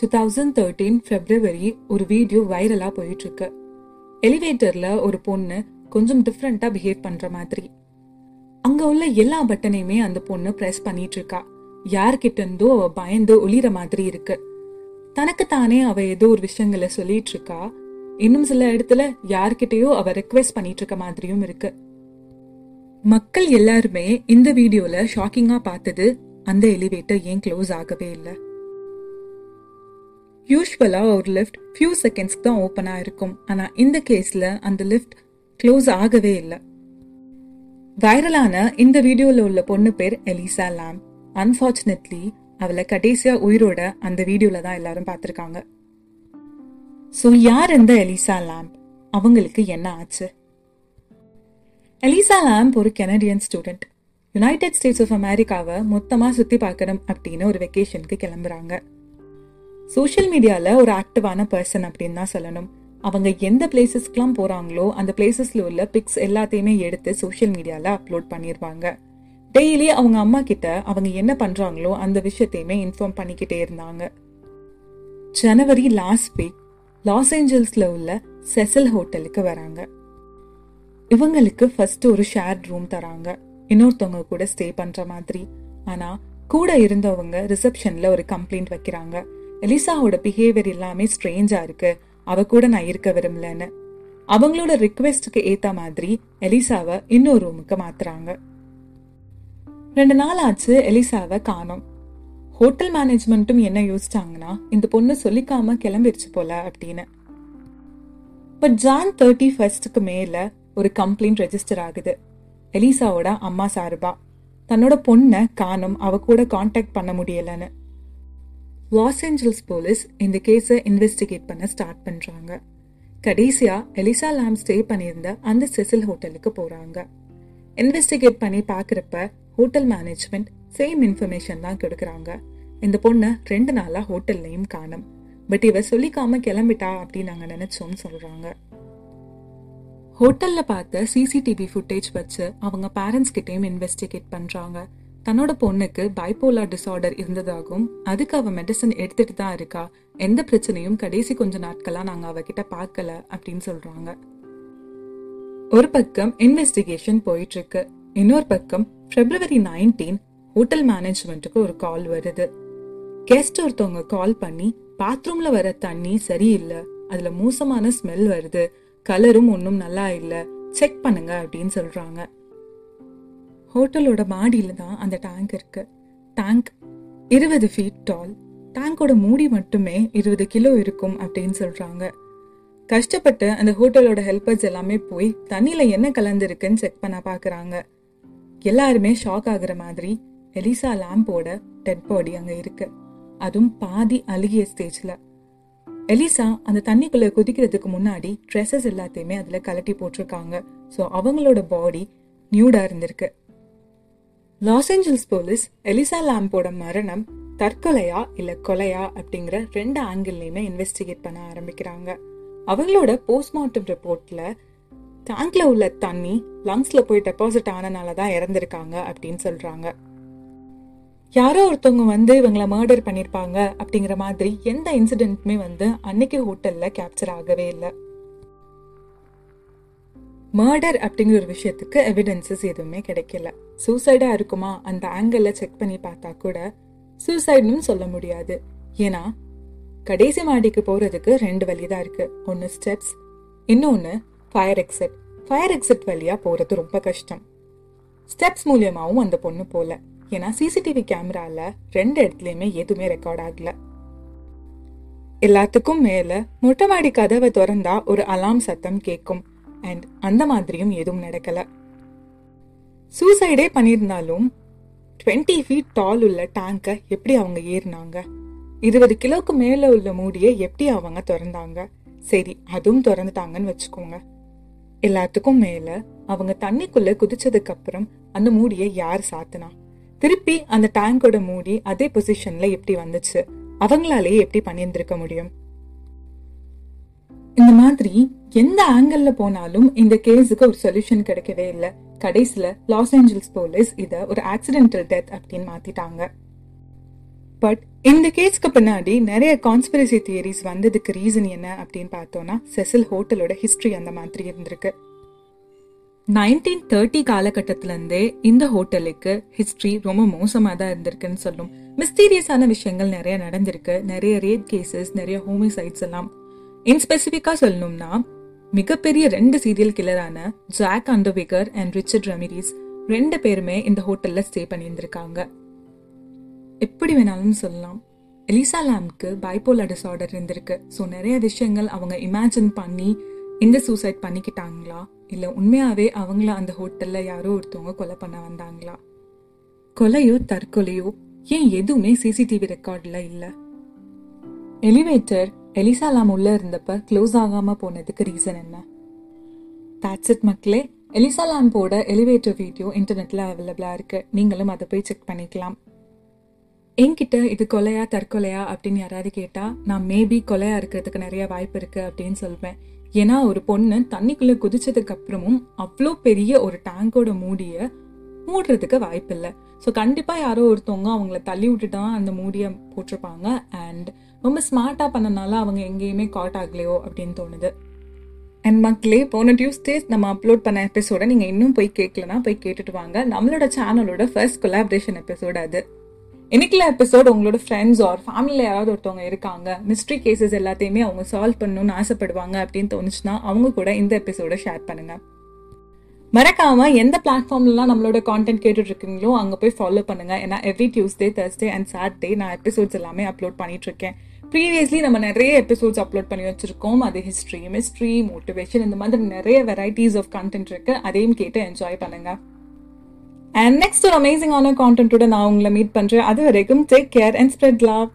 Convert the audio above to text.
Two thousand thirteen February ஒரு video வைரலாக போயிட்டு இருக்கு ஒரு பொண்ணு கொஞ்சம் டிஃப்ரெண்ட்டாக பிஹேவ் பண்ணுற மாதிரி. அங்கே உள்ள எல்லா பட்டனையுமே அந்த பொண்ணு ப்ரெஸ் பண்ணிட்டு இருக்கா யார்கிட்ட இருந்தோ அவ பயந்து ஒளிர மாதிரி இருக்கு. தனக்கு தானே அவ ஏதோ ஒரு விஷயங்களை சொல்லிட்டு இருக்கா இன்னும் சில இடத்துல யார்கிட்டயோ அவ ரெக்வெஸ்ட் பண்ணிட்டு இருக்க மாதிரியும் இருக்கு. மக்கள் எல்லாருமே இந்த வீடியோல ஷாக்கிங்கா பார்த்தது அந்த எலிவேட்டர் ஏன் க்ளோஸ் ஆகவே இல்லை? யூஸ்வலாக ஒரு லிஃப்ட் ஃபியூ செகண்ட்ஸ்க்கு தான் ஓப்பனாக இருக்கும் ஆனால் இந்த கேஸில் அந்த லிஃப்ட் க்ளோஸ் ஆகவே இல்லை. வைரலான இந்த வீடியோவில் உள்ள பொண்ணு பேர் எலிசா லாம் அன்ஃபார்ச்சுனேட்லி அவளை கடைசியாக உயிரோட அந்த வீடியோவில் தான் எல்லாரும் பார்த்துருக்காங்க. ஸோ யார் இந்த எலிசா லேம்ப் அவங்களுக்கு என்ன ஆச்சு? எலிசா லேம்ப் ஒரு Canadian student United States of அமெரிக்காவை மொத்தமாக சுற்றி பார்க்கணும் அப்படின்னு ஒரு வெக்கேஷனுக்கு கிளம்புறாங்க. சோஷியல் மீடியாவில் ஒரு ஆக்டிவான பர்சன் அப்படின்னு தான் சொல்லணும். அவங்க எந்த பிளேசஸ்க்குலாம் போகிறாங்களோ அந்த பிளேசஸில் உள்ள பிக்ஸ் எல்லாத்தையுமே எடுத்து சோஷியல் மீடியாவில் அப்லோட் பண்ணிடுவாங்க டெய்லி அவங்க அம்மா கிட்ட அவங்க என்ன பண்ணுறாங்களோ அந்த விஷயத்தையுமே இன்ஃபார்ம் பண்ணிக்கிட்டே இருந்தாங்க. ஜனவரி லாஸ்ட் வீக் லாஸ் ஏஞ்சல்ஸில் உள்ள செசல் ஹோட்டலுக்கு வராங்க. இவங்களுக்கு ஃபர்ஸ்ட் ஒரு ஷேர் ரூம் தராங்க. இன்னொருத்தவங்க கூட ஸ்டே பண்ணுற மாதிரி. ஆனால் கூட இருந்தவங்க ரிசப்ஷனில் ஒரு கம்ப்ளைண்ட் வைக்கிறாங்க. எலிசாவோட பிஹேவியர் எல்லாமே ஸ்ட்ரேஞ்சாக இருக்கு. அவ கூட நான் இருக்க விரும்பலன்னு. அவங்களோட ரிக்வெஸ்டுக்கு ஏற்ற மாதிரி எலிசாவை இன்னொரு ரூமுக்கு மாத்துறாங்க. ரெண்டு நாள் ஆச்சு எலிசாவை காணோம். ஹோட்டல் மேனேஜ்மெண்ட்டும் என்ன யோசிச்சாங்கன்னா இந்த பொண்ணு சொல்லிக்காம கிளம்பிருச்சு போல அப்படின்னு. பட் ஜான் தேர்ட்டி ஃபர்ஸ்ட்டுக்கு மேல ஒரு கம்ப்ளைண்ட் ரெஜிஸ்டர் ஆகுது. எலிசாவோட அம்மா சார்பா. தன்னோட பொண்ணை காணும். அவ கூட காண்டாக்ட் பண்ண முடியலன்னு. லாஸ் ஏஞ்சல்ஸ் போலீஸ் இந்த கேஸை இன்வெஸ்டிகேட் பண்ண ஸ்டார்ட் பண்ணுறாங்க கடைசியாக எலிசா லாம் ஸ்டே பண்ணியிருந்த அந்த செசில் ஹோட்டலுக்கு போகிறாங்க இன்வெஸ்டிகேட் பண்ணி பார்க்குறப்ப ஹோட்டல் மேனேஜ்மெண்ட் சேம் இன்ஃபர்மேஷன் தான் கொடுக்குறாங்க. இந்த பொண்ணை ரெண்டு நாளாக ஹோட்டல்லையும் காணும். பட் இவ சொல்லிக்காம கிளம்பிட்டா அப்படின்னு நாங்கள் நினைச்சோம்னு சொல்கிறாங்க ஹோட்டலில் பார்த்த சிசிடிவி ஃபுட்டேஜ் வச்சு அவங்க பேரண்ட்ஸ் கிட்டேயும் இன்வெஸ்டிகேட் பண்ணுறாங்க தன்னோட பொண்ணுக்கு பைப்போலார் டிசார்டர் இருந்ததாகவும் அதுக்கு அவ மெடிசன் எடுத்துட்டு தான் இருக்கா எந்த பிரச்சனையும் கடைசி கொஞ்ச நாட்களா நாங்க அவகிட்ட பார்க்கல அப்படின்னு சொல்றாங்க. ஒரு பக்கம் இன்வெஸ்டிகேஷன் போயிட்டு இருக்கு இன்னொரு பக்கம் பிப்ரவரி நைன்டீன் ஹோட்டல் மேனேஜ்மெண்ட்டுக்கு ஒரு கால் வருது. கெஸ்ட் ஒருத்தவங்க கால் பண்ணி பாத்ரூம்ல வர தண்ணி சரியில்லை அதுல மோசமான ஸ்மெல் வருது கலரும் ஒன்றும் நல்லா இல்லை செக் பண்ணுங்க அப்படின்னு சொல்றாங்க. ஹோட்டலோட மாடியில் தான் அந்த டேங்க் இருக்கு. டேங்க் இருபது ஃபீட் டால் டேங்கோட மூடி மட்டுமே இருபது கிலோ இருக்கும் அப்படின்னு சொல்கிறாங்க கஷ்டப்பட்டு அந்த ஹோட்டலோட ஹெல்பர்ஸ் எல்லாமே போய் தண்ணியில் என்ன கலந்துருக்குன்னு செக் பண்ண பார்க்குறாங்க எல்லாருமே ஷாக் ஆகுற மாதிரி எலிசா லேம்போட டெட் பாடி அங்கே இருக்கு. அதுவும் பாதி அழுகிய ஸ்டேஜில் எலிசா அந்த தண்ணிக்குள்ளே குதிக்கிறதுக்கு முன்னாடி ட்ரெஸ்ஸஸ் எல்லாத்தையுமே அதில் கலட்டி போட்டிருக்காங்க. ஸோ அவங்களோட பாடி நியூடாக இருந்திருக்கு. லாஸ் ஏஞ்சல்ஸ் போலீஸ் எலிசா லாம்போட மரணம் தற்கொலையா இல்ல கொலையா அப்படிங்கிற ரெண்டு ஆங்கிள்லையுமே இன்வெஸ்டிகேட் பண்ண ஆரம்பிக்கிறாங்க. அவங்களோட போஸ்ட்மார்ட்டம் ரிப்போர்ட்ல டேங்க்ல உள்ள தண்ணி லங்ஸ்ல போய் டெபாசிட் ஆனனால தான் இறந்திருக்காங்க அப்படின்னு சொல்றாங்க. யாரோ ஒருத்தவங்க வந்து இவங்களை மர்டர் பண்ணியிருப்பாங்க அப்படிங்கிற மாதிரி எந்த இன்சிடென்ட்டுமே வந்து அன்னைக்கு ஹோட்டல்ல கேப்சர் ஆகவே இல்லை. மர்டர் அப்படிங்கிற ஒரு விஷயத்துக்கு எவிடன்சஸ் எதுவுமே கிடைக்கல. சூசைடா இருக்குமா? அந்த ஆங்கிள் செக் பண்ணி பார்த்தா கூட சூசைடுன்னு சொல்ல முடியாது. ஏன்னா கடைசி மாடிக்கு போறதுக்கு ரெண்டு வழி தான் இருக்கு. ஒன்னு ஸ்டெப்ஸ் இன்னொன்னு ஃபயர் எக்ஸிட் ஃபயர் எக்ஸிட் வழியா போறது ரொம்ப கஷ்டம். ஸ்டெப்ஸ் மூலியமாகவும் அந்த பொண்ணு போல. ஏன்னா சிசிடிவி கேமரால ரெண்டு இடத்துலயுமே எதுவுமே ரெக்கார்ட் ஆகல. எல்லாத்துக்கும் மேல மொட்டை மாடி கதவை திறந்தா ஒரு அலாம் சத்தம் கேட்கும் அண்ட் அந்த மாதிரியும் எதுவும் நடக்கல. சூசைடே பண்ணியிருந்தாலும் டுவெண்ட்டி ஃபீட் டால் உள்ள டேங்கை எப்படி அவங்க ஏறினாங்க? இருபது கிலோக்கு மேலே உள்ள மூடியை எப்படி அவங்க திறந்தாங்க? சரி அதுவும் திறந்துட்டாங்கன்னு வச்சுக்கோங்க. எல்லாத்துக்கும் மேலே அவங்க தண்ணிக்குள்ளே குதிச்சதுக்கு அப்புறம் அந்த மூடியை யார் சாத்தினா? திருப்பி அந்த டேங்கோட மூடி அதே பொசிஷன்ல எப்படி வந்துச்சு? அவங்களாலேயே எப்படி பண்ணியிருந்திருக்க முடியும்? இந்த மாதிரி எந்த ஆங்கிள் போனாலும் இந்த கேஸுக்கு ஒரு சொல்யூஷன் கிடைக்கவே இல்லை. கடைசியில லாஸ் ஏஞ்சல்ஸ் போலீஸ் இத ஒரு ஆக்சிடென்டல் டெத் அப்படின்னு மாத்திட்டாங்க. பட் இந்த கேஸ்க்கு பின்னாடி நிறைய கான்ஸ்பிரசி தியரிஸ் வந்ததுக்கு ரீசன் என்ன அப்படின்னு பார்த்தோம்னா செசில் ஹோட்டலோட ஹிஸ்டரி அந்த மாதிரி இருந்திருக்கு. நைன்டீன் தேர்ட்டி காலகட்டத்திலேருந்தே இந்த ஹோட்டலுக்கு ஹிஸ்டரி ரொம்ப மோசமாக தான் இருந்திருக்குன்னு சொல்லும். மிஸ்டீரியஸான விஷயங்கள் நிறைய நடந்திருக்கு. நிறைய ரேப் கேசஸ் நிறைய ஹோமிசைட்ஸ் எல்லாம். இன் ஸ்பெசிஃபிக்காக சொல்லணும்னா மிகப்பெரிய ரெண்டு serial கில்லரான Jack Unterweger and Richard Ramirez ரெண்டு பேருமே இந்த ஹோட்டல்ல ஸ்டே பண்ணியிருந்திருக்காங்க. எப்படி வேணாலும் சொல்லலாம். எலிசா லேம்க்கு பைப்போலா டிசார்டர் இருந்திருக்கு. ஸோ நிறைய விஷயங்கள் அவங்க இமேஜின் பண்ணி இந்த சூசைட் பண்ணிக்கிட்டாங்களா? இல்லை உண்மையாகவே அவங்கள அந்த ஹோட்டலில் யாரோ ஒருத்தவங்க கொலை பண்ண வந்தாங்களா? கொலையோ தற்கொலையோ ஏன் எதுவுமே சிசிடிவி ரெக்கார்டில் இல்லை? எலிவேட்டர் எலிசா லாம் உள்ள இருந்தப்ப க்ளோஸ் ஆகாமல் போனதுக்கு ரீசன் என்ன? தாட்ஸ் இட் மக்களே. எலிசா லாம்போட எலிவேட்டர் வீடியோ இன்டர்நெட்டில் அவைலபிளாக இருக்குது நீங்களும் அதை போய் செக் பண்ணிக்கலாம். என்கிட்ட இது கொலையா தற்கொலையா அப்படின்னு யாராவது கேட்டால் நான் மேபி கொலையா இருக்கிறதுக்கு நிறைய வாய்ப்பு இருக்குது அப்படின்னு சொல்வேன். ஏன்னா ஒரு பொண்ணு தண்ணிக்குள்ளே குதிச்சதுக்கு அப்புறமும் அவ்வளோ பெரிய ஒரு டேங்கோட மூடிய மூடுறதுக்கு வாய்ப்பில்லை. ஸோ கண்டிப்பாக யாரோ ஒருத்தவங்க அவங்கள தள்ளி விட்டுட்டு தான் அந்த மூடியை போட்டிருப்பாங்க. அண்ட் ரொம்ப ஸ்மார்ட்டாக பண்ணனால அவங்க எங்கேயுமே காட் ஆகலையோ அப்படின்னு தோணுது. அண்ட் மக்களே போன டியூஸ்டே நம்ம அப்லோட் பண்ண எபிசோட நீங்கள் இன்னும் போய் கேட்கலனா போய் கேட்டுட்டு வாங்க. நம்மளோட சேனலோட ஃபர்ஸ்ட் கொலாபரேஷன் எபிசோட் அது. இன்னைக்குள்ள எபிசோட் உங்களோட ஃப்ரெண்ட்ஸ் ஆர் ஃபேமிலியில் யாராவது ஒருத்தவங்க இருக்காங்க. மிஸ்ட்ரி கேசஸ் எல்லாத்தையுமே அவங்க சால்வ் பண்ணணும்னு ஆசைப்படுவாங்க அப்படின்னு தோணுச்சுன்னா அவங்க கூட இந்த எபிசோட ஷேர் பண்ணுங்கள் மறக்காம எந்த பிளாட்ஃபார்ம்லாம் நம்மளோட கான்டென்ட் கேட்டுட்டு இருக்கீங்களோ அங்கே போய் ஃபாலோ பண்ணுங்க. ஏன்னா every Tuesday Thursday and Saturday நான் எபிசோட்ஸ் எல்லாமே அப்லோட் பண்ணிட்டு இருக்கேன் ப்ரீவியஸ்லி நம்ம நிறைய எபிசோட்ஸ் அப்லோட் பண்ணி வச்சிருக்கோம். அது ஹிஸ்ட்ரி மிஸ்ட்ரி மோட்டிவேஷன் இந்த மாதிரி நிறைய வெரைட்டிஸ் ஆஃப் கண்டென்ட் இருக்கு. அதையும் கேட்டு என்ஜாய் பண்ணுங்க. அண்ட் நெக்ஸ்ட் ஒரு அமேசிங்கான கான்டென்ட்டோட நான் உங்களை மீட் பண்றேன். அது வரைக்கும் take care and spread love